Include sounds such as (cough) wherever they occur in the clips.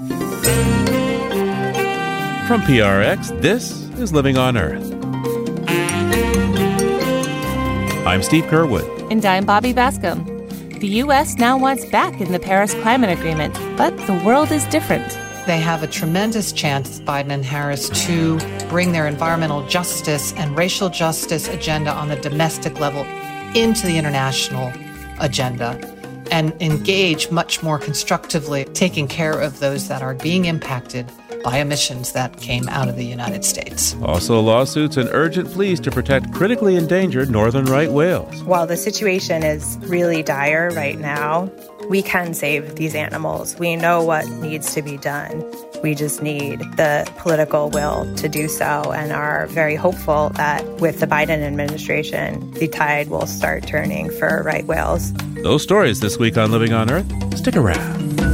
From PRX, this is Living on Earth. I'm Steve Curwood. And I'm Bobby Bascomb. The U.S. now wants back in the Paris Climate Agreement, but the world is different. They have a tremendous chance, Biden and Harris, to bring their environmental justice and racial justice agenda on the domestic level into the international agenda and engage much more constructively, taking care of those that are being impacted by emissions that came out of the United States. Also, lawsuits and urgent pleas to protect critically endangered northern right whales. While the situation is really dire right now, we can save these animals. We know what needs to be done. We just need the political will to do so and are very hopeful that with the Biden administration, the tide will start turning for right whales. Those stories this week on Living on Earth. Stick around.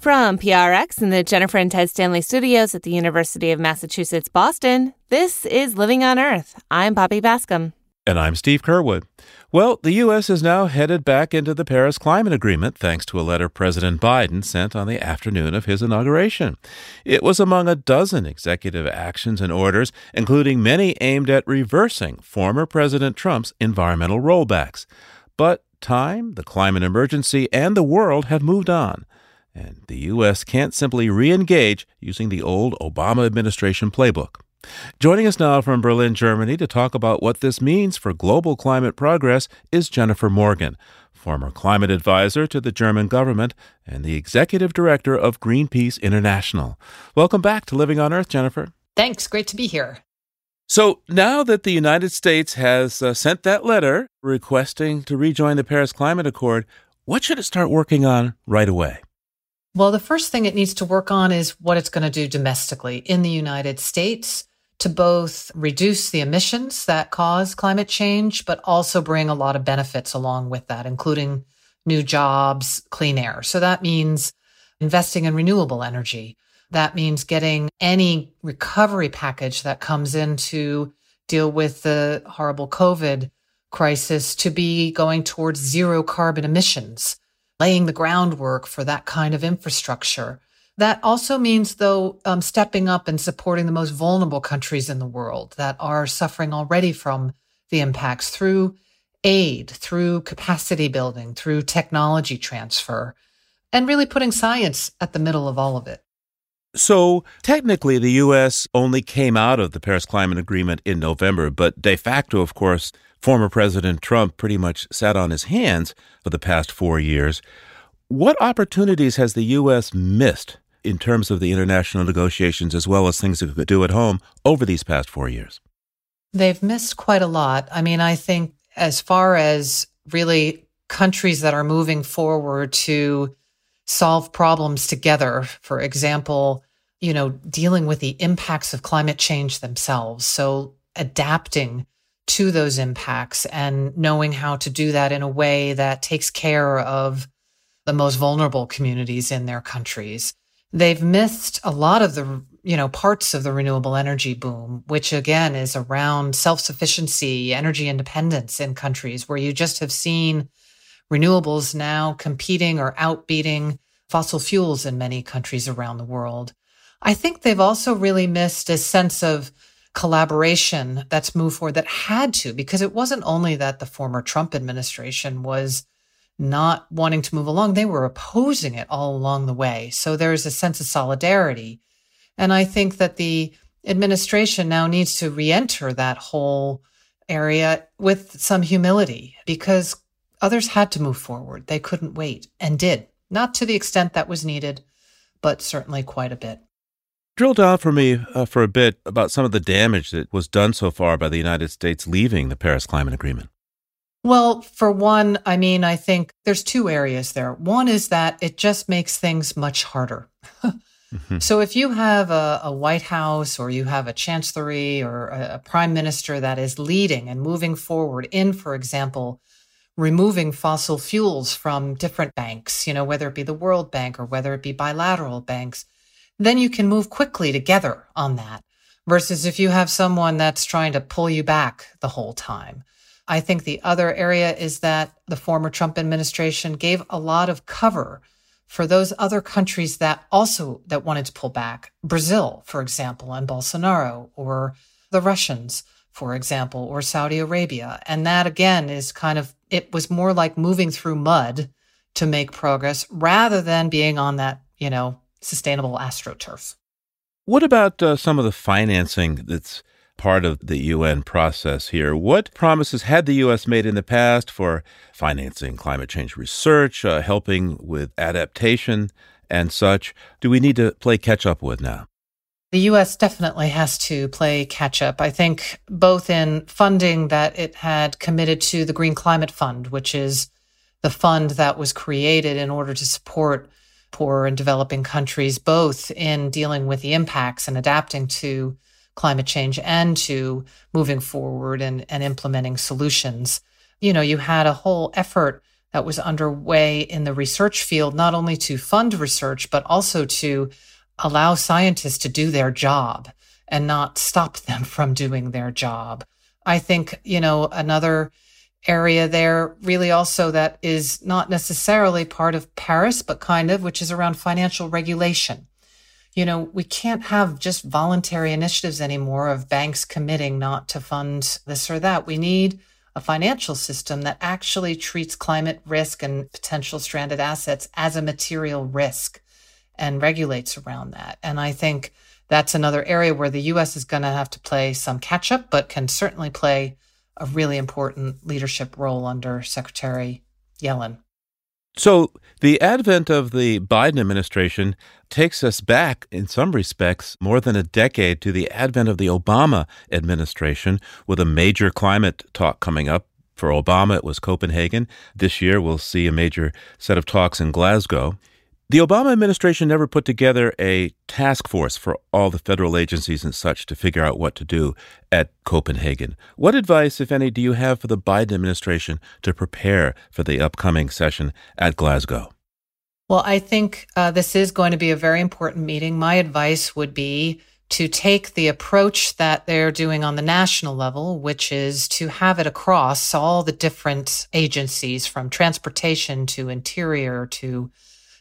From PRX and the Jennifer and Ted Stanley studios at the University of Massachusetts Boston, this is Living on Earth. I'm Bobby Bascomb. And I'm Steve Curwood. Well, the U.S. is now headed back into the Paris Climate Agreement thanks to a letter President Biden sent on the afternoon of his inauguration. It was among a dozen executive actions and orders, including many aimed at reversing former President Trump's environmental rollbacks. But time, the climate emergency, and the world have moved on and the U.S. can't simply re engage using the old Obama administration playbook. Joining us now from Berlin, Germany, to talk about what this means for global climate progress is Jennifer Morgan, former climate advisor to the German government and the executive director of Greenpeace International. Welcome back to Living on Earth, Jennifer. Thanks. Great to be here. So now that the United States has uh, sent that letter requesting to rejoin the Paris Climate Accord, what should it start working on right away? Well, the first thing it needs to work on is what it's going to do domestically in the United States to both reduce the emissions that cause climate change, but also bring a lot of benefits along with that, including new jobs, clean air. So that means investing in renewable energy. That means getting any recovery package that comes in to deal with the horrible COVID crisis to be going towards zero carbon emissions laying the groundwork for that kind of infrastructure. That also means, though, um, stepping up and supporting the most vulnerable countries in the world that are suffering already from the impacts through aid, through capacity building, through technology transfer, and really putting science at the middle of all of it. So, technically, the U.S. only came out of the Paris Climate Agreement in November, but de facto, of course, former President Trump pretty much sat on his hands for the past four years. What opportunities has the U.S. missed in terms of the international negotiations as well as things it could do at home over these past four years? They've missed quite a lot. I mean, I think as far as really countries that are moving forward to solve problems together, for example, you know, dealing with the impacts of climate change themselves. So adapting to those impacts and knowing how to do that in a way that takes care of the most vulnerable communities in their countries. They've missed a lot of the, you know, parts of the renewable energy boom, which again is around self-sufficiency, energy independence in countries where you just have seen renewables now competing or outbeating fossil fuels in many countries around the world. I think they've also really missed a sense of collaboration that's moved forward that had to, because it wasn't only that the former Trump administration was not wanting to move along, they were opposing it all along the way. So there's a sense of solidarity. And I think that the administration now needs to re-enter that whole area with some humility because others had to move forward. They couldn't wait and did, not to the extent that was needed, but certainly quite a bit. Drill down for me uh, for a bit about some of the damage that was done so far by the United States leaving the Paris Climate Agreement. Well, for one, I mean, I think there's two areas there. One is that it just makes things much harder. (laughs) mm-hmm. So if you have a, a, White House or you have a chancellery or a, a prime minister that is leading and moving forward in, for example, removing fossil fuels from different banks, you know, whether it be the World Bank or whether it be bilateral banks, then you can move quickly together on that versus if you have someone that's trying to pull you back the whole time. I think the other area is that the former Trump administration gave a lot of cover for those other countries that also that wanted to pull back. Brazil, for example, and Bolsonaro, or the Russians, for example, or Saudi Arabia. And that again is kind of, it was more like moving through mud to make progress rather than being on that, you know, sustainable astroturf. What about uh, some of the financing that's part of the UN process here? What promises had the U.S. made in the past for financing climate change research, uh, helping with adaptation, and such? Do we need to play catch up with now? The U.S. definitely has to play catch up. I think both in funding that it had committed to the Green Climate Fund, which is the fund that was created in order to support poor and developing countries, both in dealing with the impacts and adapting to climate change and to moving forward and, and implementing solutions. You know, you had a whole effort that was underway in the research field, not only to fund research, but also to allow scientists to do their job and not stop (laughs) them from doing their job. I think, you know, another area there really also that is not necessarily part of Paris, but kind of, which is around financial regulation. You know, we can't have just voluntary initiatives anymore of banks committing not to fund this or that. We need a financial system that actually treats climate risk and potential stranded assets as a material risk and regulates around that. And I think that's another area where the US is going to have to play some catch up, but can certainly play a really important leadership role under Secretary Yellen. So, the advent of the Biden administration takes us back, in some respects, more than a decade to the advent of the Obama administration, with a major climate talk coming up. For Obama, it was Copenhagen. This year, we'll see a major set of talks in Glasgow. The Obama administration never put together a task force for all the federal agencies and such to figure out what to do at Copenhagen. What advice, if any, do you have for the Biden administration to prepare for the upcoming session at Glasgow? Well, I think uh, this is going to be a very important meeting. My advice would be to take the approach that they're doing on the national level, which is to have it across all the different agencies from transportation to interior to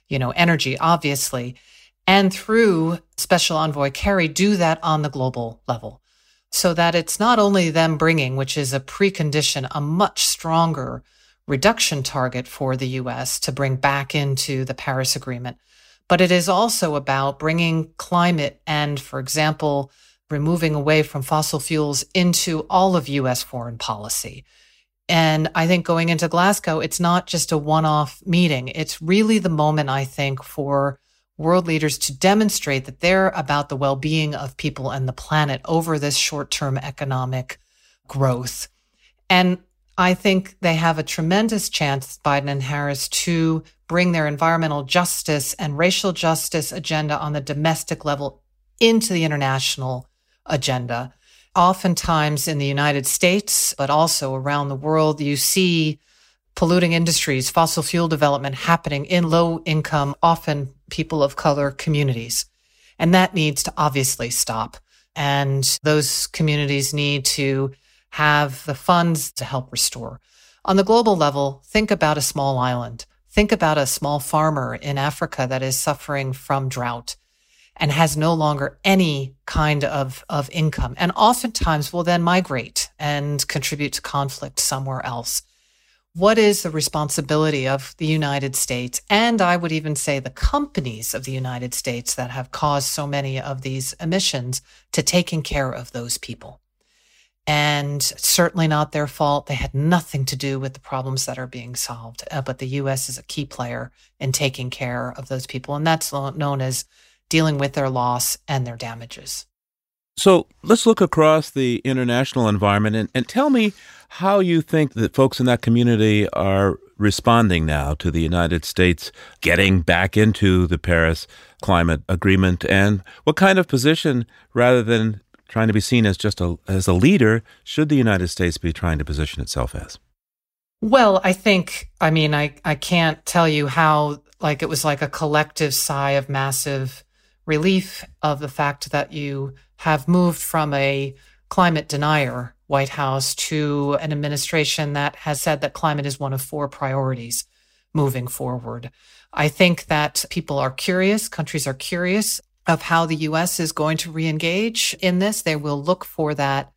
you know, energy, obviously, and through Special Envoy Kerry, do that on the global level so that it's not only them bringing, which is a precondition, a much stronger reduction target for the US to bring back into the Paris Agreement, but it is also about bringing climate and, for example, removing away from fossil fuels into all of US foreign policy. And I think going into Glasgow, it's not just a one off meeting. It's really the moment, I think, for world leaders to demonstrate that they're about the well being of people and the planet over this short term economic growth. And I think they have a tremendous chance, Biden and Harris, to bring their environmental justice and racial justice agenda on the domestic level into the international agenda oftentimes in the United States, but also around the world, you see polluting industries, fossil fuel development happening in low income, often people of color communities. And that needs to obviously stop. And those communities need to have the funds to help restore. On the global level, think about a small island. Think about a small farmer in Africa that is suffering from drought and has no longer any kind of, of income and oftentimes will then migrate and contribute to conflict somewhere else. What is the responsibility of the United States? And I would even say the companies of the United States that have caused so many of these emissions to taking care of those people. And certainly not their fault. They had nothing to do with the problems that are being solved. Uh, but the U.S. is a key player in taking care of those people. And that's known as dealing with their loss and their damages. So let's look across the international environment and, and tell me how you think that folks in that community are responding now to the United States getting back into the Paris Climate Agreement and what kind of position, rather than trying to be seen as just a, as a leader, should the United States be trying to position itself as? Well, I think, I mean, I, I can't tell you how, like, it was like a collective sigh of massive relief of the fact that you have moved from a climate denier White House to an administration that has said that climate is one of four priorities moving forward. I think that people are curious, countries are curious of how the US is going to reengage in this. They will look for that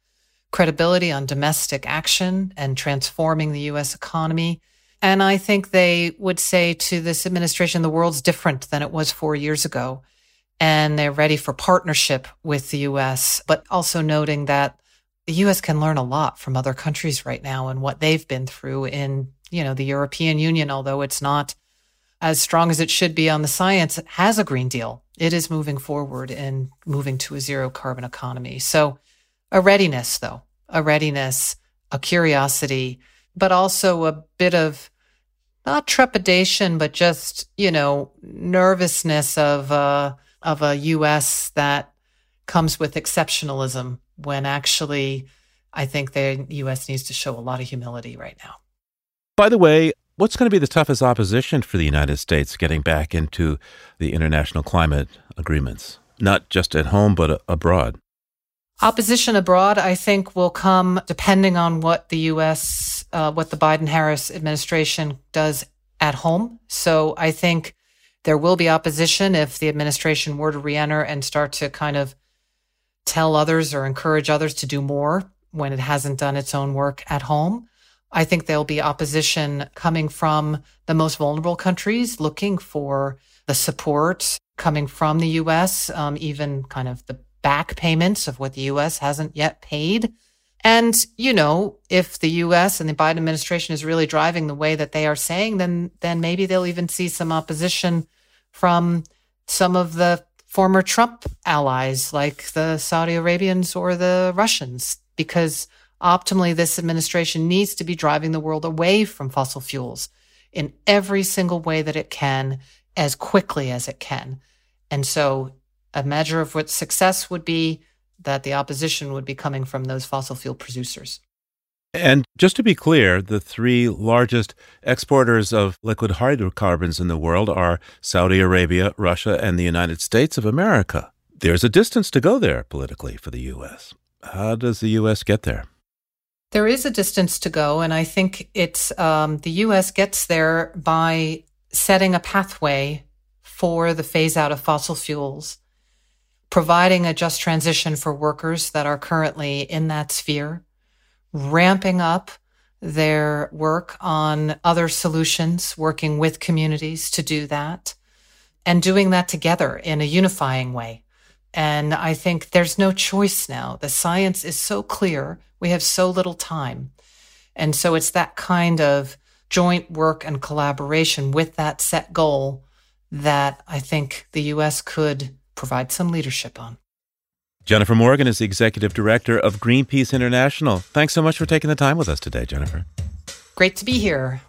credibility on domestic action and transforming the US economy. And I think they would say to this administration, the world's different than it was four years ago. And they're ready for partnership with the US, but also noting that the US can learn a lot from other countries right now and what they've been through in, you know, the European Union, although it's not as strong as it should be on the science, has a Green Deal. It is moving forward and moving to a zero carbon economy. So a readiness, though, a readiness, a curiosity, but also a bit of not trepidation, but just, you know, nervousness of, uh, of a U.S. that comes with exceptionalism when actually I think the U.S. needs to show a lot of humility right now. By the way, what's going to be the toughest opposition for the United States getting back into the international climate agreements, not just at home, but abroad? Opposition abroad, I think, will come depending on what the U.S., uh, what the Biden Harris administration does at home. So I think there will be opposition if the administration were to reenter and start to kind of tell others or encourage others to do more when it hasn't done its own work at home. I think there'll be opposition coming from the most vulnerable countries looking for the support coming from the US, um, even kind of the back payments of what the US hasn't yet paid. And, you know, if the US and the Biden administration is really driving the way that they are saying, then, then maybe they'll even see some opposition from some of the former Trump allies like the Saudi Arabians or the Russians, because optimally this administration needs to be driving the world away from fossil fuels in every single way that it can as quickly as it can. And so a measure of what success would be that the opposition would be coming from those fossil fuel producers. And just to be clear, the three largest exporters of liquid hydrocarbons in the world are Saudi Arabia, Russia, and the United States of America. There's a distance to go there politically for the U.S. How does the U.S. get there? There is a distance to go, and I think it's um, the U.S. gets there by setting a pathway for the phase out of fossil fuels, providing a just transition for workers that are currently in that sphere ramping up their work on other solutions, working with communities to do that, and doing that together in a unifying way. And I think there's no choice now. The science is so clear. We have so little time. And so it's that kind of joint work and collaboration with that set goal that I think the US could provide some leadership on. Jennifer Morgan is the executive director of Greenpeace International. Thanks so much for taking the time with us today, Jennifer. Great to be here.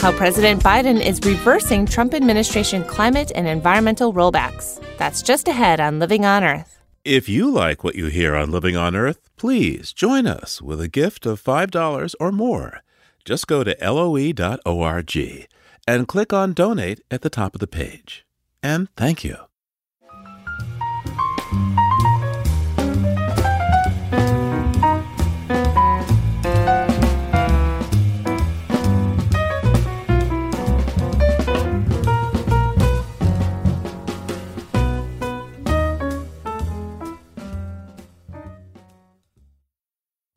How President Biden is reversing Trump administration climate and environmental rollbacks. That's just ahead on Living on Earth. If you like what you hear on Living on Earth, please join us with a gift of $5 or more. Just go to loe.org and click on Donate at the top of the page. And thank you.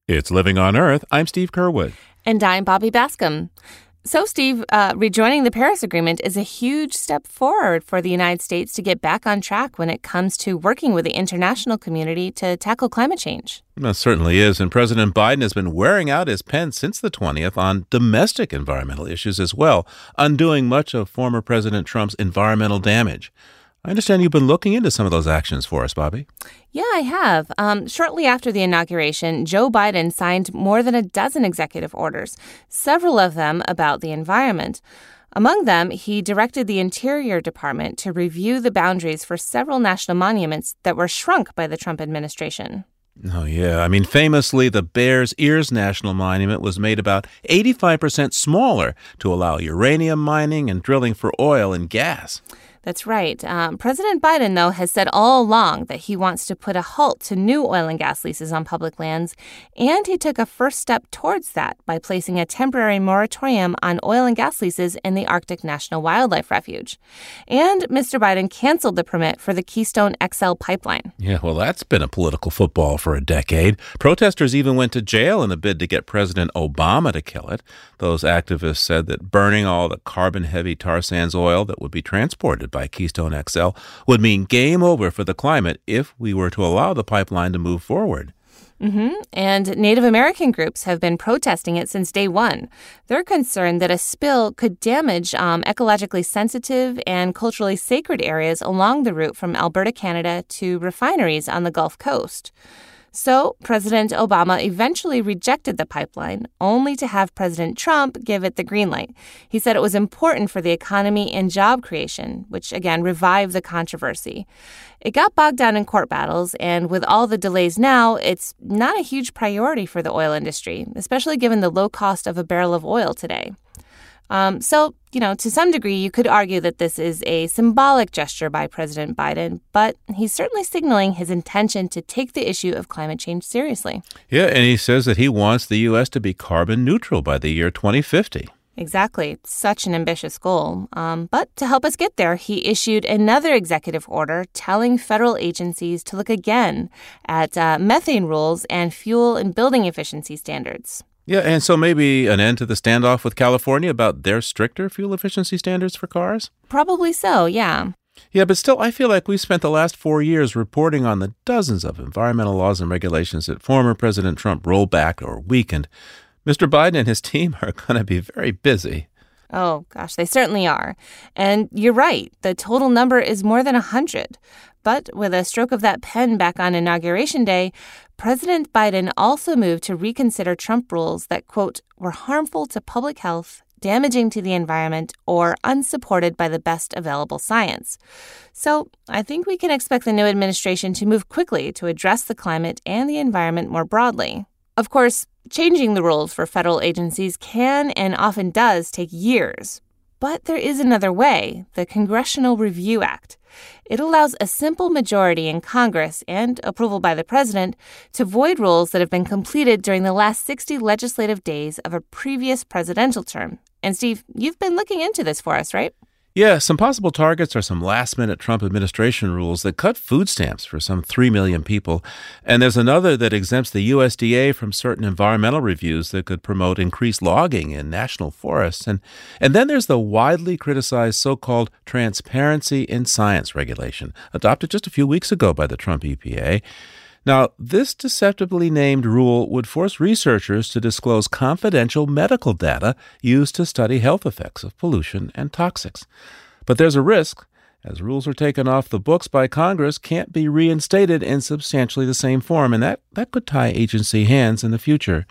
It's Living on Earth. I'm Steve Curwood. And I'm Bobby Bascomb. So, Steve, uh, rejoining the Paris Agreement is a huge step forward for the United States to get back on track when it comes to working with the international community to tackle climate change. It certainly is. And President Biden has been wearing out his pen since the 20th on domestic environmental issues as well, undoing much of former President Trump's environmental damage. I understand you've been looking into some of those actions for us, Bobby. Yeah, I have. Um, shortly after the inauguration, Joe Biden signed more than a dozen executive orders, several of them about the environment. Among them, he directed the Interior Department to review the boundaries for several national monuments that were shrunk by the Trump administration. Oh, yeah. I mean, famously, the Bears Ears National Monument was made about 85% smaller to allow uranium mining and drilling for oil and gas. That's right. Um, President Biden, though, has said all along that he wants to put a halt to new oil and gas leases on public lands, and he took a first step towards that by placing a temporary moratorium on oil and gas leases in the Arctic National Wildlife Refuge. And Mr. Biden canceled the permit for the Keystone XL pipeline. Yeah, well, that's been a political football for a decade. Protesters even went to jail in a bid to get President Obama to kill it. Those activists said that burning all the carbon heavy tar sands oil that would be transported by Keystone XL would mean game over for the climate if we were to allow the pipeline to move forward. Mm-hmm. And Native American groups have been protesting it since day one. They're concerned that a spill could damage um, ecologically sensitive and culturally sacred areas along the route from Alberta, Canada to refineries on the Gulf Coast. So, President Obama eventually rejected the pipeline, only to have President Trump give it the green light. He said it was important for the economy and job creation, which again revived the controversy. It got bogged down in court battles, and with all the delays now, it's not a huge priority for the oil industry, especially given the low cost of a barrel of oil today. Um, so, you know, to some degree, you could argue that this is a symbolic gesture by President Biden, but he's certainly signaling his intention to take the issue of climate change seriously. Yeah, and he says that he wants the U.S. to be carbon neutral by the year 2050. Exactly. Such an ambitious goal. Um, but to help us get there, he issued another executive order telling federal agencies to look again at uh, methane rules and fuel and building efficiency standards. Yeah, and so maybe an end to the standoff with California about their stricter fuel efficiency standards for cars? Probably so, yeah. Yeah, but still, I feel like we've spent the last four years reporting on the dozens of environmental laws and regulations that former President Trump rolled back or weakened. Mr. Biden and his team (laughs) are going to be very busy. Oh, gosh, they certainly are. And you're right, the total number is more than 100. But with a stroke of that pen back on Inauguration Day, President Biden also moved to reconsider Trump rules that, quote, were harmful to public health, damaging to the environment, or unsupported by the best available science. So I think we can expect the new administration to move quickly to address the climate and the environment more broadly. Of course, changing the rules for federal agencies can and often does take years. But there is another way the Congressional Review Act. It allows a simple majority in Congress and approval by the president to void rules that have been completed during the last 60 legislative days of a previous presidential term. And Steve, you've been looking into this for us, right? Yeah, some possible targets are some last minute Trump administration rules that cut food stamps for some 3 million people. And there's another that exempts the USDA from certain environmental reviews that could promote increased logging in national forests. And, and then there's the widely criticized so called Transparency in Science regulation, adopted just a few weeks ago by the Trump EPA. Now, this deceptively named rule would force researchers to disclose confidential medical data used to study health effects of pollution and toxics. But there's a risk, as rules are taken off the books by Congress, can't be reinstated in substantially the same form, and that, that could tie agency hands in the future.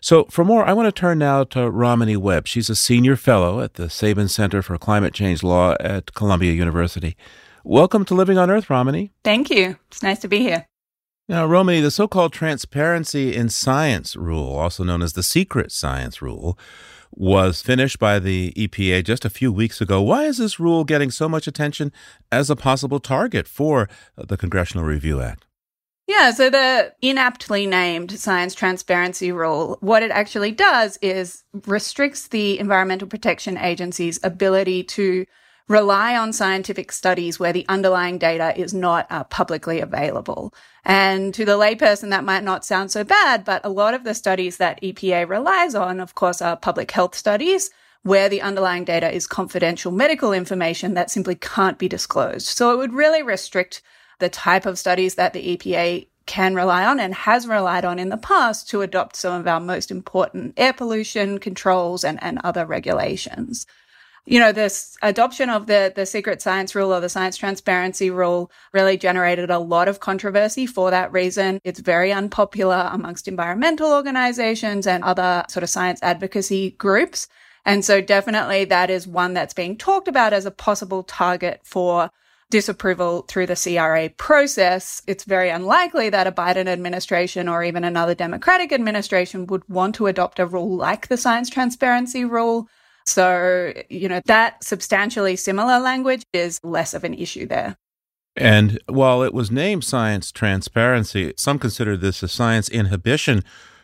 So, for more, I want to turn now to Romany Webb. She's a senior fellow at the Sabin Center for Climate Change Law at Columbia University. Welcome to Living on Earth, Romany. Thank you. It's nice to be here. Now, Romany, the so called Transparency in Science rule, also known as the Secret Science rule, was finished by the EPA just a few weeks ago. Why is this rule getting so much attention as a possible target for the Congressional Review Act? Yeah, so the inaptly named Science Transparency Rule, what it actually does is restricts the Environmental Protection Agency's ability to rely on scientific studies where the underlying data is not uh, publicly available. And to the layperson, that might not sound so bad, but a lot of the studies that EPA relies on, of course, are public health studies where the underlying data is confidential medical information that simply can't be disclosed. So it would really restrict the type of studies that the EPA can rely on and has relied on in the past to adopt some of our most important air pollution controls and, and other regulations you know, this adoption of the, the secret science rule or the science transparency rule really generated a lot of controversy for that reason. It's very unpopular amongst environmental organizations and other sort of science advocacy groups. And so definitely that is one that's being talked about as a possible target for disapproval through the CRA process. It's very unlikely that a Biden administration or even another Democratic administration would want to adopt a rule like the science transparency rule. So, you know, that substantially similar language is less of an issue there. And while it was named science transparency, some consider this a science inhibition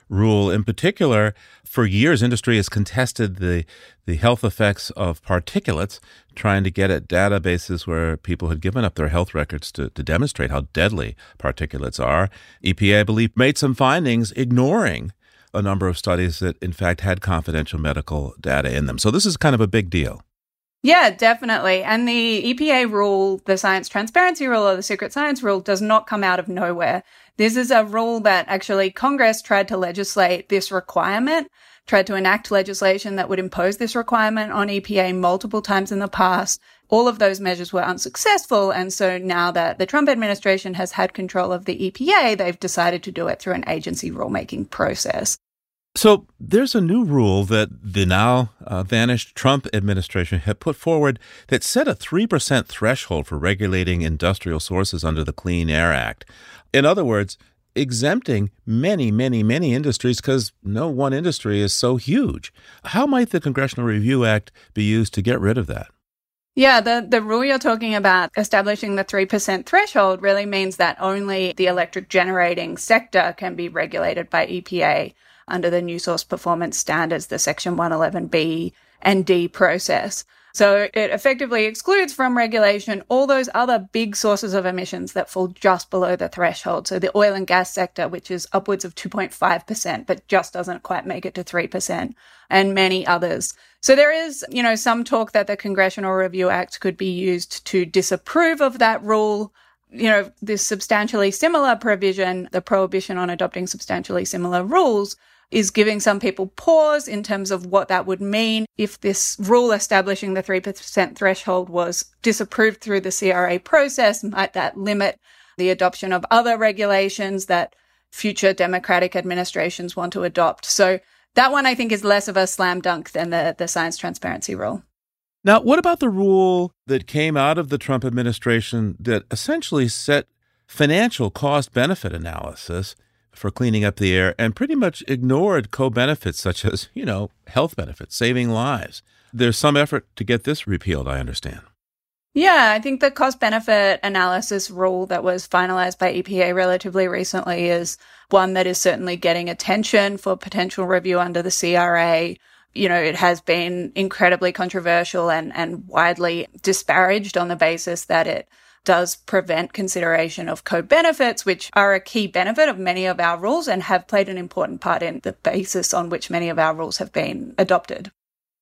rule in particular. For years, industry has contested the, the health effects of particulates, trying to get at databases where people had given up their health records to, to demonstrate how deadly particulates are. EPA, I believe, made some findings ignoring a number of studies that, in fact, had confidential medical data in them. So this is kind of a big deal. Yeah, definitely. And the EPA rule, the science transparency rule or the secret science rule does not come out of nowhere. This is a rule that actually Congress tried to legislate this requirement, tried to enact legislation that would impose this requirement on EPA multiple times in the past. All of those measures were unsuccessful. And so now that the Trump administration has had control of the EPA, they've decided to do it through an agency rulemaking process. So there's a new rule that the now uh, vanished Trump administration had put forward that set a 3% threshold for regulating industrial sources under the Clean Air Act. In other words, exempting many, many, many industries because no one industry is so huge. How might the Congressional Review Act be used to get rid of that? Yeah, the, the rule you're talking about, establishing the 3% threshold, really means that only the electric generating sector can be regulated by EPA under the new source performance standards, the Section 111B and D process. So it effectively excludes from regulation all those other big sources of emissions that fall just below the threshold. So the oil and gas sector, which is upwards of 2.5%, but just doesn't quite make it to 3%, and many others. So there is, you know, some talk that the Congressional Review Act could be used to disapprove of that rule you know, this substantially similar provision, the prohibition on adopting substantially similar rules, is giving some people pause in terms of what that would mean if this rule establishing the 3% threshold was disapproved through the CRA process. Might that limit the adoption of other regulations that future Democratic administrations want to adopt? So that one I think is less of a slam dunk than the, the science transparency rule. Now, what about the rule that came out of the Trump administration that essentially set financial cost benefit analysis for cleaning up the air and pretty much ignored co benefits such as, you know, health benefits, saving lives. There's some effort to get this repealed, I understand. Yeah, I think the cost benefit analysis rule that was finalized by EPA relatively recently is one that is certainly getting attention for potential review under the CRA. You know, it has been incredibly controversial and, and widely disparaged on the basis that it does prevent consideration of co benefits, which are a key benefit of many of our rules and have played an important part in the basis on which many of our rules have been adopted.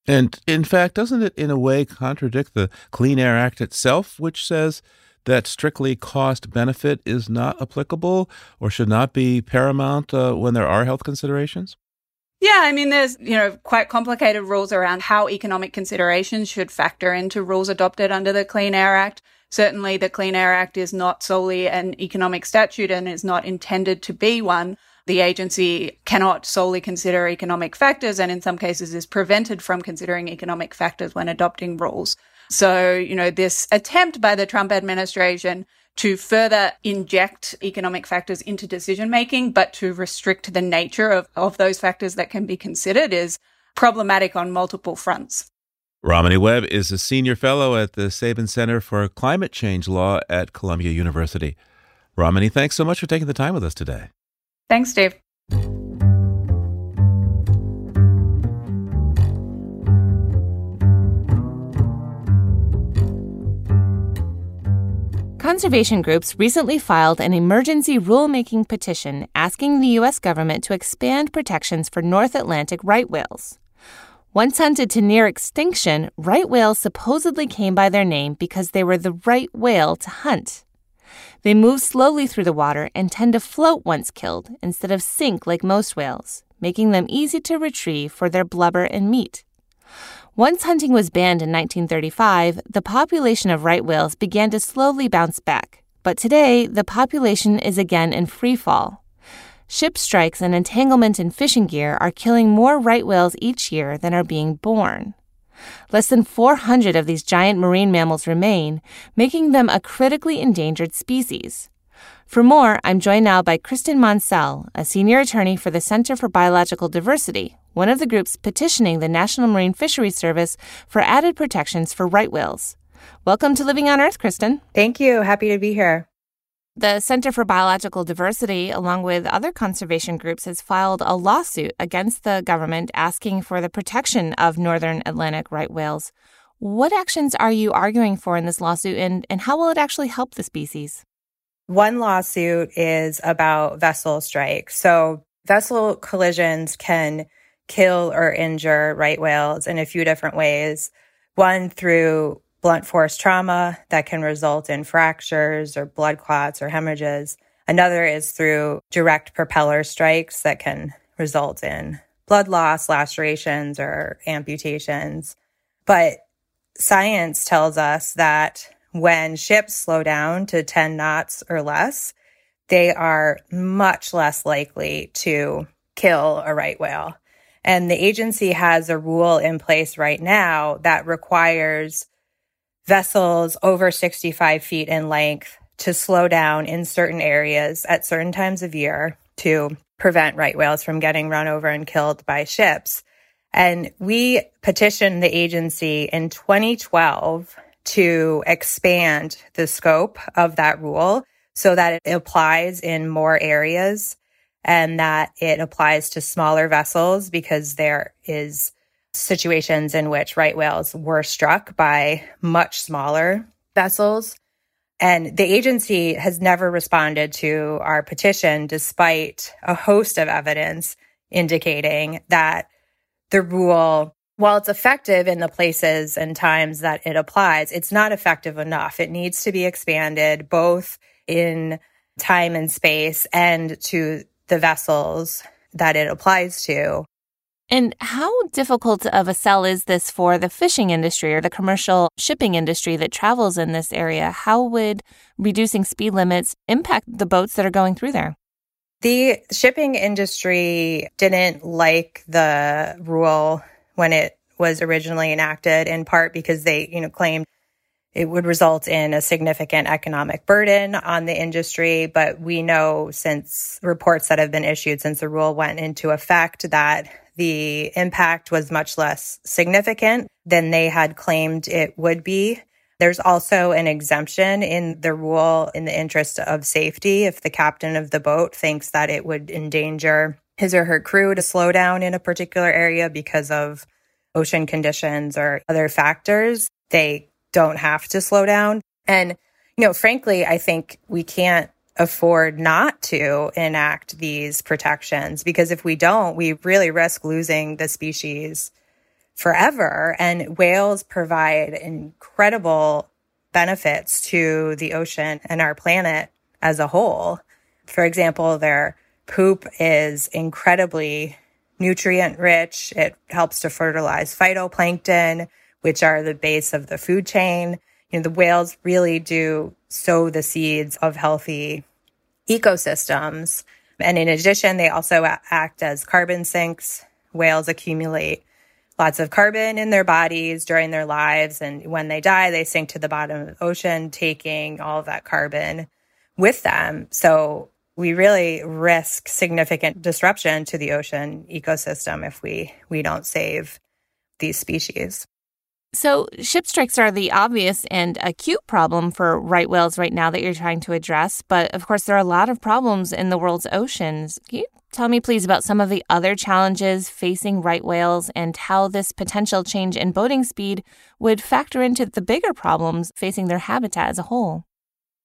And in fact, doesn't it in a way contradict the Clean Air Act itself, which says that strictly cost benefit is not applicable or should not be paramount uh, when there are health considerations? Yeah, I mean, there's, you know, quite complicated rules around how economic considerations should factor into rules adopted under the Clean Air Act. Certainly, the Clean Air Act is not solely an economic statute and is not intended to be one. The agency cannot solely consider economic factors and in some cases is prevented from considering economic factors when adopting rules. So, you know, this attempt by the Trump administration to further inject economic factors into decision making, but to restrict the nature of, of those factors that can be considered is problematic on multiple fronts. Romany Webb is a senior fellow at the Sabin Center for Climate Change Law at Columbia University. Romany, thanks so much for taking the time with us today. Thanks, Dave. Conservation groups recently filed an emergency rulemaking petition asking the U.S. government to expand protections for North Atlantic right whales. Once hunted to near extinction, right whales supposedly came by their name because they were the right whale to hunt. They move slowly through the water and tend to float once killed instead of sink like most whales, making them easy to retrieve for their blubber and meat. Once hunting was banned in 1935, the population of right whales began to slowly bounce back. But today, the population is again in free fall. Ship strikes and entanglement in fishing gear are killing more right whales each year than are being born. Less than 400 of these giant marine mammals remain, making them a critically endangered species. For more, I'm joined now by Kristen Monsell, a senior attorney for the Center for Biological Diversity, one of the groups petitioning the National Marine Fisheries Service for added protections for right whales. Welcome to Living on Earth, Kristen. Thank you. Happy to be here. The Center for Biological Diversity, along with other conservation groups, has filed a lawsuit against the government asking for the protection of northern Atlantic right whales. What actions are you arguing for in this lawsuit, and, and how will it actually help the species? One lawsuit is about vessel strikes. So, vessel collisions can kill or injure right whales in a few different ways. One through blunt force trauma that can result in fractures or blood clots or hemorrhages. Another is through direct propeller strikes that can result in blood loss, lacerations, or amputations. But science tells us that when ships slow down to 10 knots or less, they are much less likely to kill a right whale. And the agency has a rule in place right now that requires vessels over 65 feet in length to slow down in certain areas at certain times of year to prevent right whales from getting run over and killed by ships. And we petitioned the agency in 2012 to expand the scope of that rule so that it applies in more areas and that it applies to smaller vessels because there is situations in which right whales were struck by much smaller vessels. And the agency has never responded to our petition despite a host of evidence indicating that the rule, while it's effective in the places and times that it applies, it's not effective enough. It needs to be expanded both in time and space and to the vessels that it applies to. And how difficult of a sell is this for the fishing industry or the commercial shipping industry that travels in this area? How would reducing speed limits impact the boats that are going through there? The shipping industry didn't like the rule when it was originally enacted, in part because they, you know, claimed it would result in a significant economic burden on the industry. But we know since reports that have been issued since the rule went into effect that the impact was much less significant than they had claimed it would be. There's also an exemption in the rule in the interest of safety if the captain of the boat thinks that it would endanger his or her crew to slow down in a particular area because of ocean conditions or other factors. They don't have to slow down. And, you know, frankly, I think we can't afford not to enact these protections because if we don't, we really risk losing the species forever. And whales provide incredible benefits to the ocean and our planet as a whole. For example, their poop is incredibly nutrient rich. It helps to fertilize phytoplankton, which are the base of the food chain. You know, the whales really do sow the seeds of healthy ecosystems. And in addition, they also act as carbon sinks. Whales accumulate lots of carbon in their bodies during their lives. And when they die, they sink to the bottom of the ocean, taking all of that carbon with them. So we really risk significant disruption to the ocean ecosystem if we, we don't save these species. So, ship strikes are the obvious and acute problem for right whales right now that you're trying to address. But of course, there are a lot of problems in the world's oceans. Can you tell me, please, about some of the other challenges facing right whales and how this potential change in boating speed would factor into the bigger problems facing their habitat as a whole?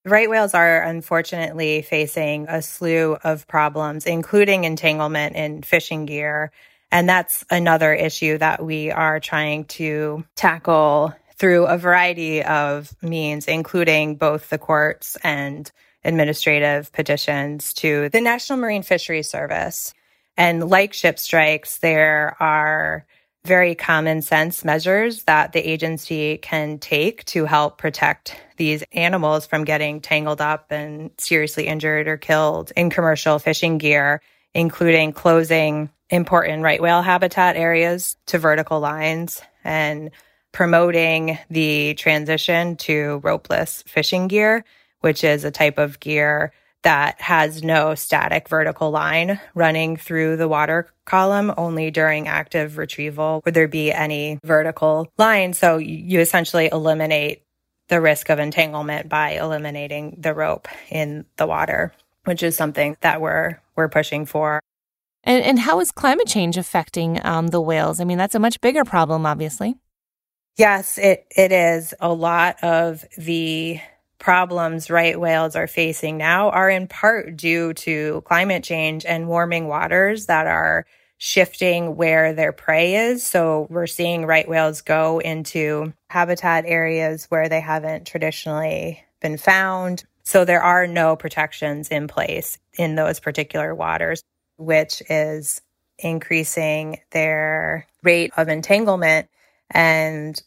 Right whales are unfortunately facing a slew of problems, including entanglement in fishing gear and that's another issue that we are trying to tackle through a variety of means, including both the courts and administrative petitions to the National Marine Fisheries Service. And like ship strikes, there are very common sense measures that the agency can take to help protect these animals from getting tangled up and seriously injured or killed in commercial fishing gear including closing important right whale habitat areas to vertical lines and promoting the transition to ropeless fishing gear, which is a type of gear that has no static vertical line running through the water column. Only during active retrieval would there be any vertical line. So you essentially eliminate the risk of entanglement by eliminating the rope in the water, which is something that we're we're pushing for. And, and how is climate change affecting um, the whales? I mean, that's a much bigger problem, obviously. Yes, it, it is. A lot of the problems right whales are facing now are in part due to climate change and warming waters that are shifting where their prey is. So we're seeing right whales go into habitat areas where they haven't traditionally been found. So there are no protections in place in those particular waters, which is increasing their rate of entanglement. And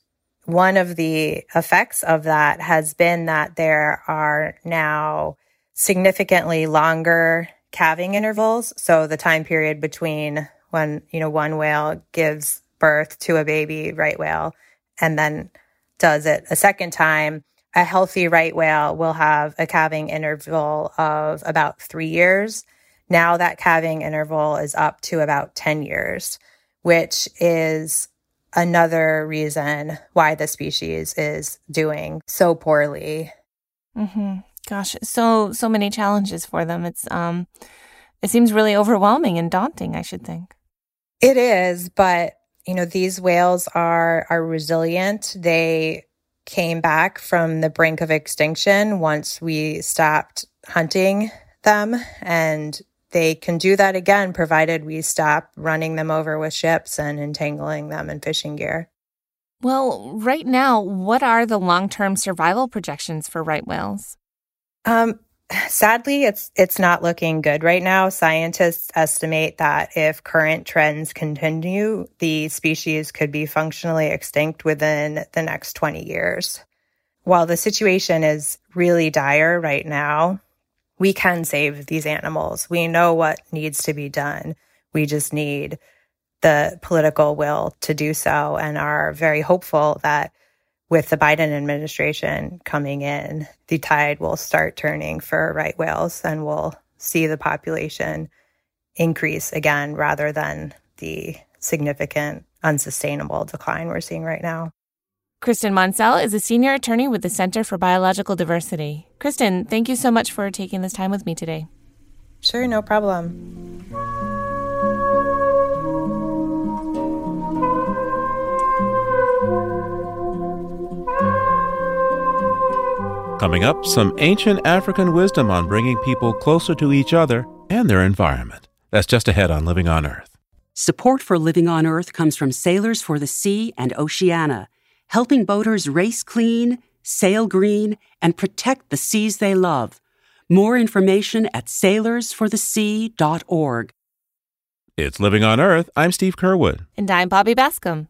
one of the effects of that has been that there are now significantly longer calving intervals. So the time period between when, you know, one whale gives birth to a baby right whale and then does it a second time, a healthy right whale will have a calving interval of about three years. Now that calving interval is up to about 10 years, which is another reason why the species is doing so poorly. Mm-hmm. Gosh, so so many challenges for them. It's um, it seems really overwhelming and daunting. I should think it is, but you know these whales are are resilient. They came back from the brink of extinction once we stopped hunting them and they can do that again, provided we stop running them over with ships and entangling them in fishing gear. Well, right now, what are the long term survival projections for right whales? Um, sadly, it's it's not looking good right now. Scientists estimate that if current trends continue, the species could be functionally extinct within the next 20 years. While the situation is really dire right now, we can save these animals. We know what needs to be done. We just need the political will to do so and are very hopeful that with the Biden administration coming in, the tide will start turning for right whales and we'll see the population increase again rather than the significant unsustainable decline we're seeing right now. Kristen Monsell is a senior attorney with the Center for Biological Diversity. Kristen, thank you so much for taking this time with me today. Sure, no problem. Coming up, some ancient African wisdom on bringing people closer to each other and their environment. That's just ahead on Living on Earth. Support for Living on Earth comes from Sailors for the Sea and Oceana helping boaters race clean, sail green, and protect the seas they love. More information at sailorsforthesea.org. It's Living on Earth. I'm Steve Curwood. And I'm Bobby Bascomb.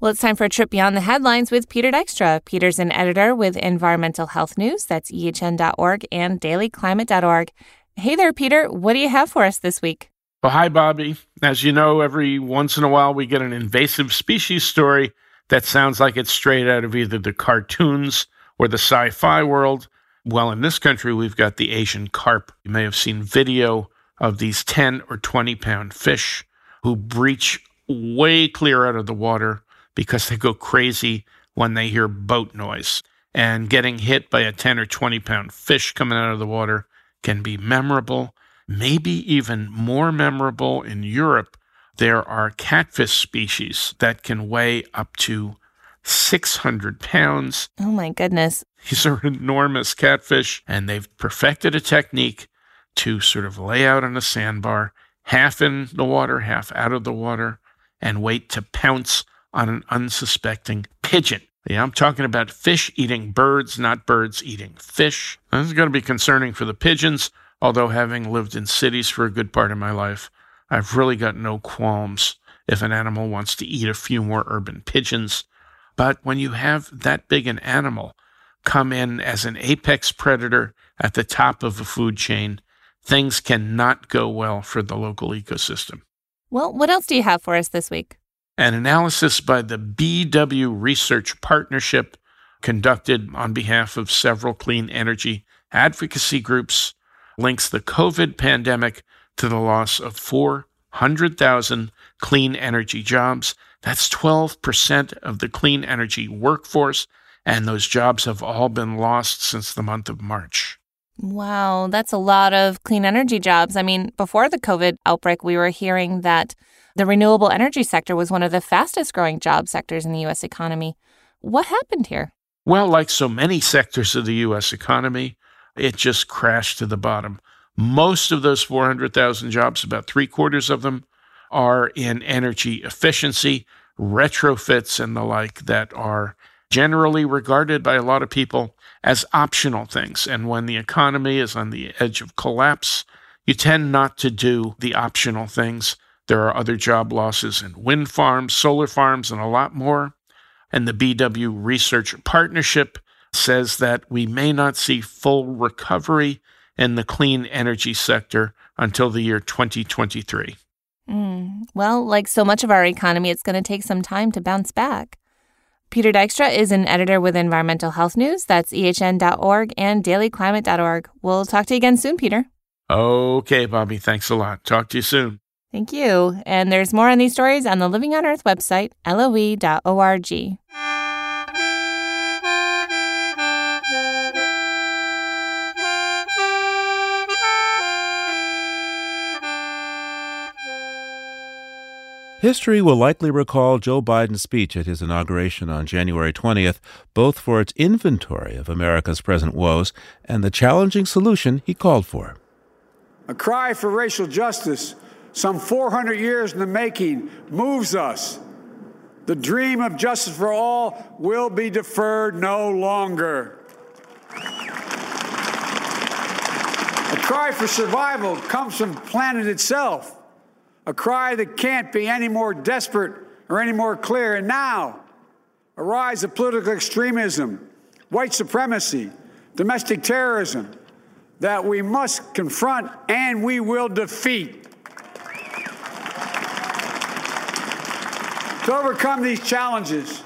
Well, it's time for a trip beyond the headlines with Peter Dykstra. Peter's an editor with Environmental Health News, that's ehn.org, and dailyclimate.org. Hey there, Peter. What do you have for us this week? Well, hi, Bobby. As you know, every once in a while we get an invasive species story that sounds like it's straight out of either the cartoons or the sci fi world. Well, in this country, we've got the Asian carp. You may have seen video of these 10 or 20 pound fish who breach way clear out of the water because they go crazy when they hear boat noise. And getting hit by a 10 or 20 pound fish coming out of the water can be memorable, maybe even more memorable in Europe there are catfish species that can weigh up to 600 pounds. Oh my goodness. These are enormous catfish, and they've perfected a technique to sort of lay out on a sandbar, half in the water, half out of the water, and wait to pounce on an unsuspecting pigeon. Yeah, I'm talking about fish eating birds, not birds eating fish. This is going to be concerning for the pigeons, although having lived in cities for a good part of my life, I've really got no qualms if an animal wants to eat a few more urban pigeons. But when you have that big an animal come in as an apex predator at the top of a food chain, things cannot go well for the local ecosystem. Well, what else do you have for us this week? An analysis by the BW Research Partnership conducted on behalf of several clean energy advocacy groups links the COVID pandemic to the loss of 400,000 clean energy jobs. That's 12% of the clean energy workforce, and those jobs have all been lost since the month of March. Wow, that's a lot of clean energy jobs. I mean, before the COVID outbreak, we were hearing that the renewable energy sector was one of the fastest growing job sectors in the U.S. economy. What happened here? Well, like so many sectors of the U.S. economy, it just crashed to the bottom. Most of those 400,000 jobs, about three quarters of them, are in energy efficiency, retrofits, and the like that are generally regarded by a lot of people as optional things. And when the economy is on the edge of collapse, you tend not to do the optional things. There are other job losses in wind farms, solar farms, and a lot more. And the BW Research Partnership says that we may not see full recovery in the clean energy sector until the year 2023. Mm. Well, like so much of our economy, it's going to take some time to bounce back. Peter Dykstra is an editor with Environmental Health News. That's ehn.org and dailyclimate.org. We'll talk to you again soon, Peter. Okay, Bobby. Thanks a lot. Talk to you soon. Thank you. And there's more on these stories on the Living on Earth website, loe.org. History will likely recall Joe Biden's speech at his inauguration on January 20th, both for its inventory of America's present woes and the challenging solution he called for. A cry for racial justice, some 400 years in the making, moves us. The dream of justice for all will be deferred no longer. A cry for survival comes from planet itself a cry that can't be any more desperate or any more clear. And now, a rise of political extremism, white supremacy, domestic terrorism that we must confront and we will defeat. To overcome these challenges,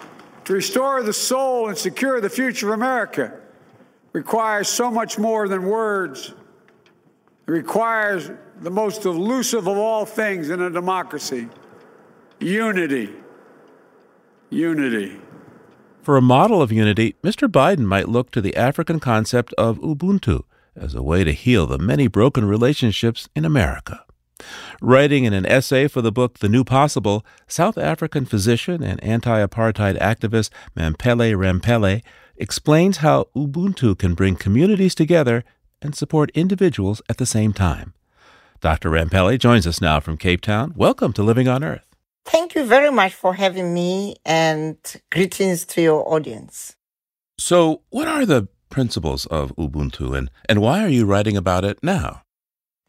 to restore the soul and secure the future of America, requires so much more than words. It requires the most elusive of all things in a democracy unity. Unity. For a model of unity, Mr. Biden might look to the African concept of Ubuntu as a way to heal the many broken relationships in America. Writing in an essay for the book The New Possible, South African physician and anti apartheid activist Mamphela Ramphele explains how Ubuntu can bring communities together and support individuals at the same time. Dr. Ramphele joins us now from Cape Town. Welcome to Living on Earth. Thank you very much for having me and greetings to your audience. So, what are the principles of Ubuntu and, and why are you writing about it now?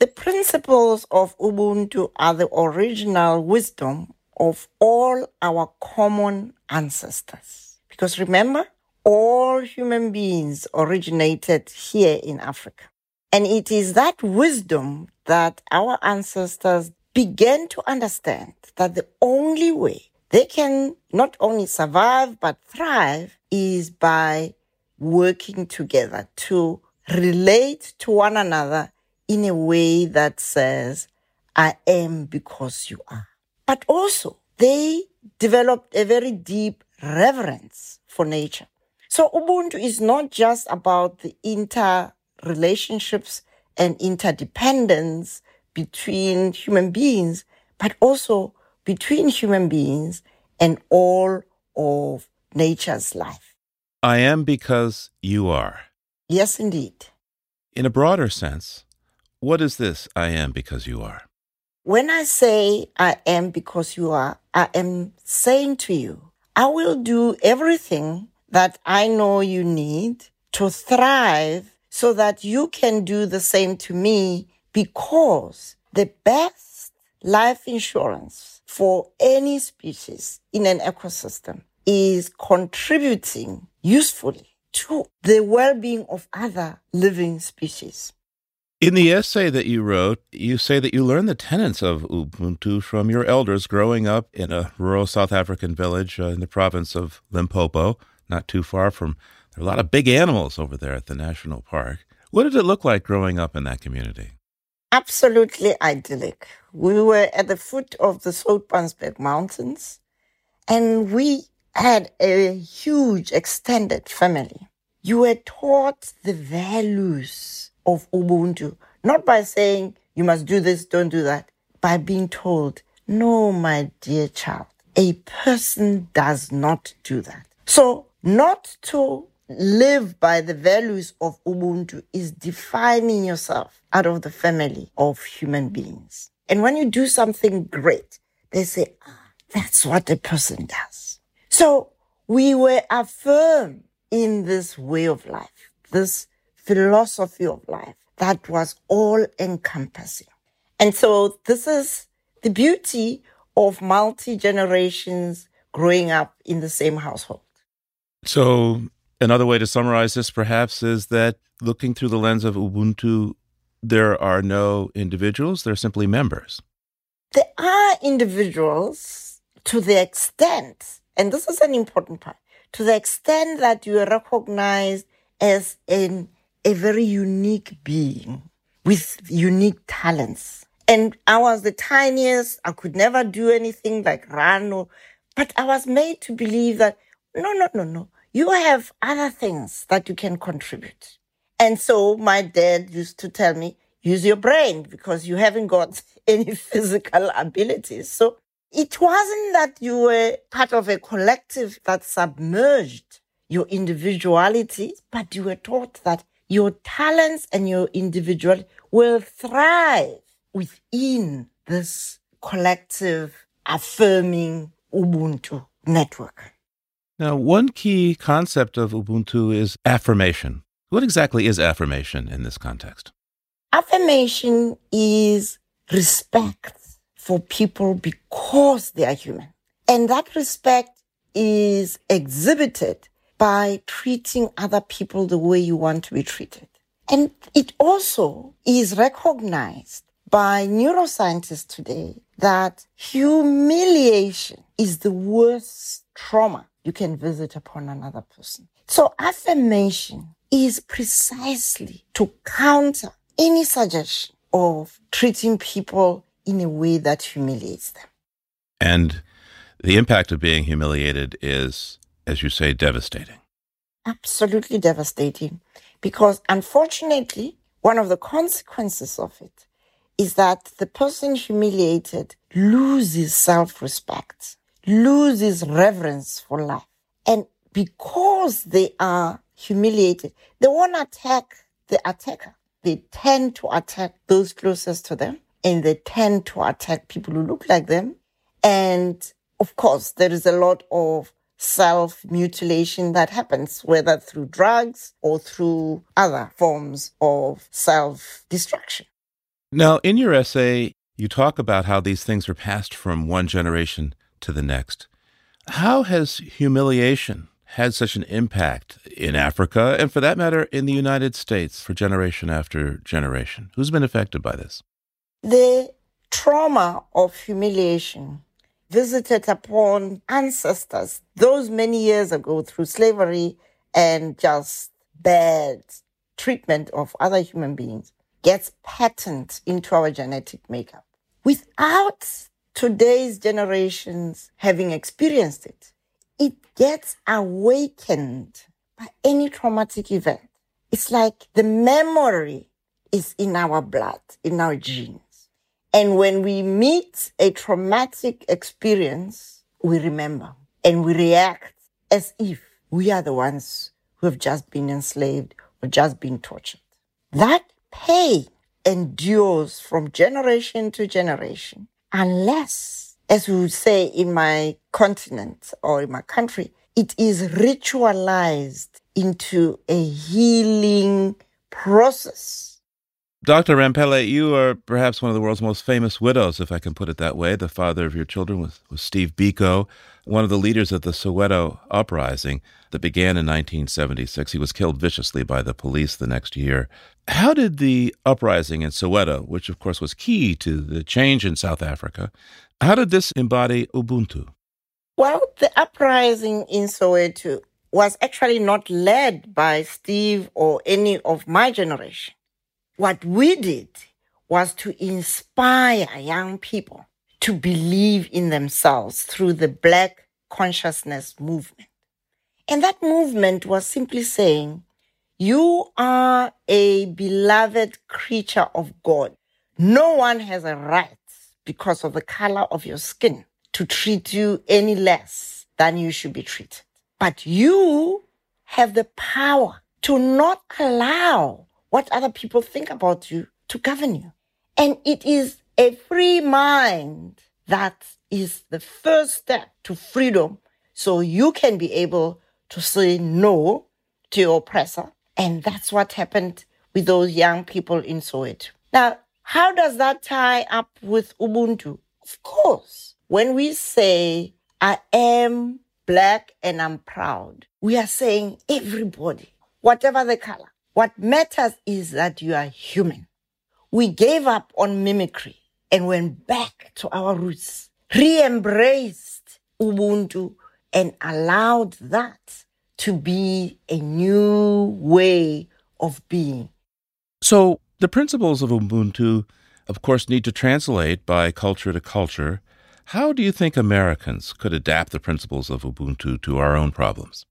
The principles of Ubuntu are the original wisdom of all our common ancestors. Because remember, all human beings originated here in Africa. And it is that wisdom that our ancestors began to understand that the only way they can not only survive but thrive is by working together to relate to one another in a way that says, I am because you are. But also, they developed a very deep reverence for nature. So Ubuntu is not just about the interrelationships and interdependence between human beings, but also between human beings and all of nature's life. I am because you are. Yes, indeed. In a broader sense, what is this I am because you are? When I say I am because you are, I am saying to you, I will do everything that I know you need to thrive so that you can do the same to me because the best life insurance for any species in an ecosystem is contributing usefully to the well-being of other living species. In the essay that you wrote, you say that you learned the tenets of Ubuntu from your elders growing up in a rural South African village uh, in the province of Limpopo, not too far from. There are a lot of big animals over there at the national park. What did it look like growing up in that community? Absolutely idyllic. We were at the foot of the Soutpansberg Mountains, and we had a huge extended family. You were taught the values of Ubuntu, not by saying you must do this, don't do that, by being told, no, my dear child, a person does not do that. So, not to live by the values of Ubuntu is defining yourself out of the family of human beings. And when you do something great, they say, ah, that's what a person does. So we were affirmed in this way of life, this philosophy of life that was all encompassing. And so this is the beauty of multi generations growing up in the same household. So, another way to summarize this perhaps is that looking through the lens of Ubuntu, there are no individuals, they're simply members. There are individuals to the extent, and this is an important part, to the extent that you are recognized as an a very unique being with unique talents. And I was the tiniest. I could never do anything like run or, but I was made to believe that no, no, no, no. You have other things that you can contribute. And so my dad used to tell me, use your brain because you haven't got (laughs) any physical abilities. So it wasn't that you were part of a collective that submerged your individuality, but you were taught that your talents and your individual will thrive within this collective affirming Ubuntu network. Now, one key concept of Ubuntu is affirmation. What exactly is affirmation in this context? Affirmation is respect for people because they are human. And that respect is exhibited by treating other people the way you want to be treated. And it also is recognized by neuroscientists today that humiliation is the worst trauma you can visit upon another person. So affirmation is precisely to counter any suggestion of treating people in a way that humiliates them. And the impact of being humiliated is as you say, devastating. Absolutely devastating. Because unfortunately, one of the consequences of it is that the person humiliated loses self respect, loses reverence for life. And because they are humiliated, they won't attack the attacker. They tend to attack those closest to them and they tend to attack people who look like them. And of course, there is a lot of self mutilation that happens, whether through drugs or through other forms of self destruction. Now, in your essay, you talk about how these things are passed from one generation to the next. How has humiliation had such an impact in Africa and, for that matter, in the United States for generation after generation? Who's been affected by this? The trauma of humiliation visited upon ancestors those many years ago through slavery and just bad treatment of other human beings gets patent into our genetic makeup. Without today's generations having experienced it, it gets awakened by any traumatic event. It's like the memory is in our blood, in our genes. And when we meet a traumatic experience, we remember and we react as if we are the ones who have just been enslaved or just been tortured. That pain endures from generation to generation unless, as we would say in my continent or in my country, it is ritualized into a healing process Dr. Ramphele, you are perhaps one of the world's most famous widows, if I can put it that way. The father of your children was, was Steve Biko, one of the leaders of the Soweto uprising that began in 1976. He was killed viciously by the police the next year. How did the uprising in Soweto, which of course was key to the change in South Africa, how did this embody Ubuntu? Well, the uprising in Soweto was actually not led by Steve or any of my generation. What we did was to inspire young people to believe in themselves through the Black consciousness movement. And that movement was simply saying, you are a beloved creature of God. No one has a right because of the color of your skin to treat you any less than you should be treated. But you have the power to not allow what other people think about you to govern you. And it is a free mind that is the first step to freedom. So you can be able to say no to your oppressor. And that's what happened with those young people in Soweto. Now, how does that tie up with Ubuntu? Of course, when we say, I am black and I'm proud. We are saying everybody, whatever the color, what matters is that you are human. We gave up on mimicry and went back to our roots, re embraced Ubuntu, and allowed that to be a new way of being. So, the principles of Ubuntu, of course, need to translate by culture to culture how do you think Americans could adapt the principles of Ubuntu to our own problems?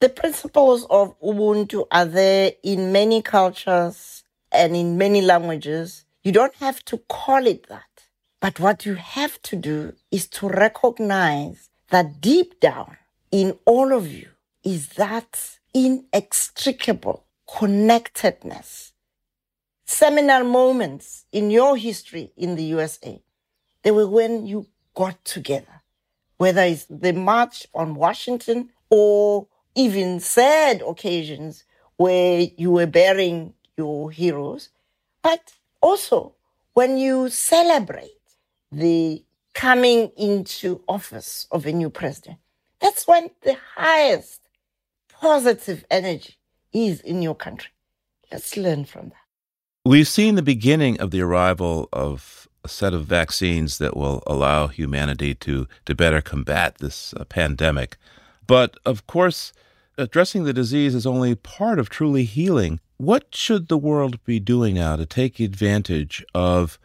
The principles of Ubuntu are there in many cultures and in many languages. You don't have to call it that. But what you have to do is to recognize that deep down in all of you is that inextricable connectedness. Seminal moments in your history in the USA, they were when you got together, whether it's the March on Washington or even sad occasions where you were burying your heroes, but also when you celebrate the coming into office of a new president. That's when the highest positive energy is in your country. Let's learn from that. We've seen the beginning of the arrival of a set of vaccines that will allow humanity to, to better combat this uh, pandemic. But of course, addressing the disease is only part of truly healing. What should the world be doing now to take advantage of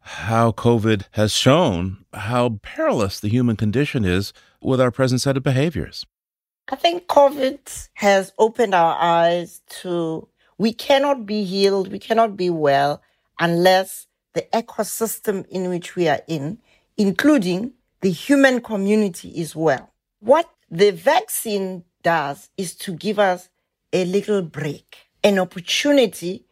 how COVID has shown how perilous the human condition is with our present set of behaviors? I think COVID has opened our eyes to we cannot be healed, we cannot be well unless the ecosystem in which we are in, including the human community is well. What the vaccine does is to give us a little break, an opportunity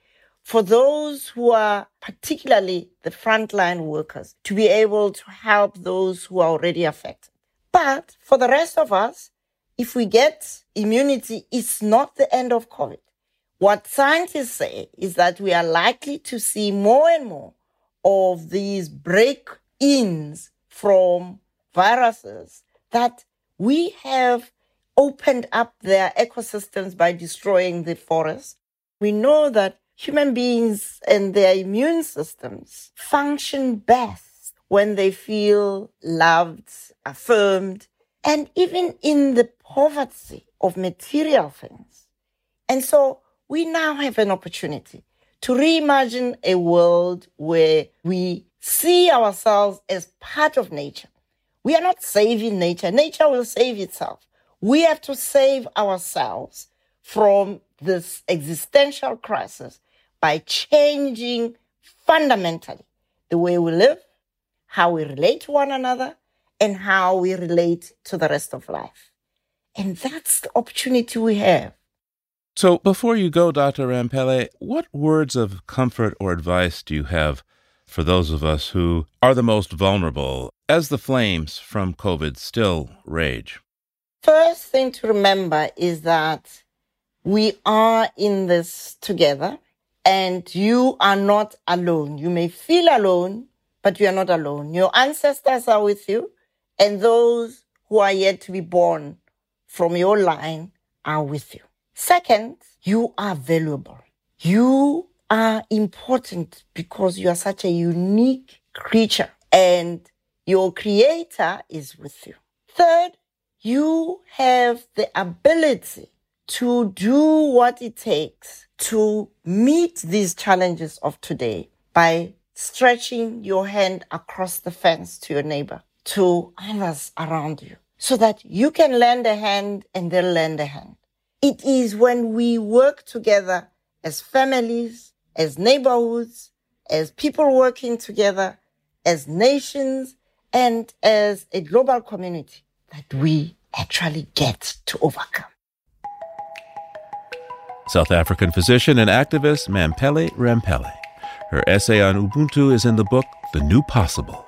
for those who are particularly the frontline workers to be able to help those who are already affected. But for the rest of us, if we get immunity, it's not the end of COVID. What scientists say is that we are likely to see more and more of these break ins from viruses that we have opened up their ecosystems by destroying the forest. We know that human beings and their immune systems function best when they feel loved, affirmed, and even in the poverty of material things. And so we now have an opportunity to reimagine a world where we see ourselves as part of nature. We are not saving nature. Nature will save itself. We have to save ourselves from this existential crisis by changing fundamentally the way we live, how we relate to one another, and how we relate to the rest of life. And that's the opportunity we have. So, before you go, Dr. Ramphele, what words of comfort or advice do you have for those of us who are the most vulnerable as the flames from COVID still rage? First thing to remember is that we are in this together And you are not alone. You may feel alone, but you are not alone. Your ancestors are with you, and those who are yet to be born from your line are with you. Second, you are valuable. You are important because you are such a unique creature and your creator is with you. Third, you have the ability to do what it takes to meet these challenges of today by stretching your hand across the fence to your neighbor, to others around you, so that you can lend a hand and they'll lend a hand. It is when we work together as families, as neighborhoods, as people working together, as nations, and as a global community that we actually get to overcome. South African physician and activist Mamphela Ramphele. Her essay on Ubuntu is in the book The New Possible.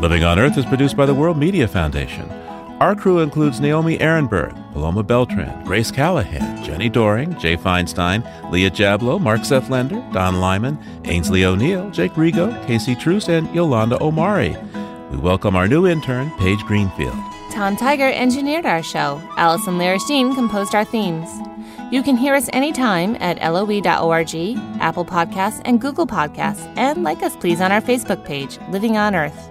Living on Earth is produced by the World Media Foundation. Our crew includes Naomi Arenberg, Paloma Beltran, Grace Callahan, Jenni Doering, Jay Feinstein, Leah Jablow, Mark Seth Lender, Don Lyman, Aynsley O'Neill, Jake Rego, Casey Truce, and Yolanda Omari. We welcome our new intern, Paige Greenfield. Tom Tiger engineered our show. Allison Lirish composed our themes. You can hear us anytime at loe.org, Apple Podcasts, and Google Podcasts, and like us please on our Facebook page, Living on Earth.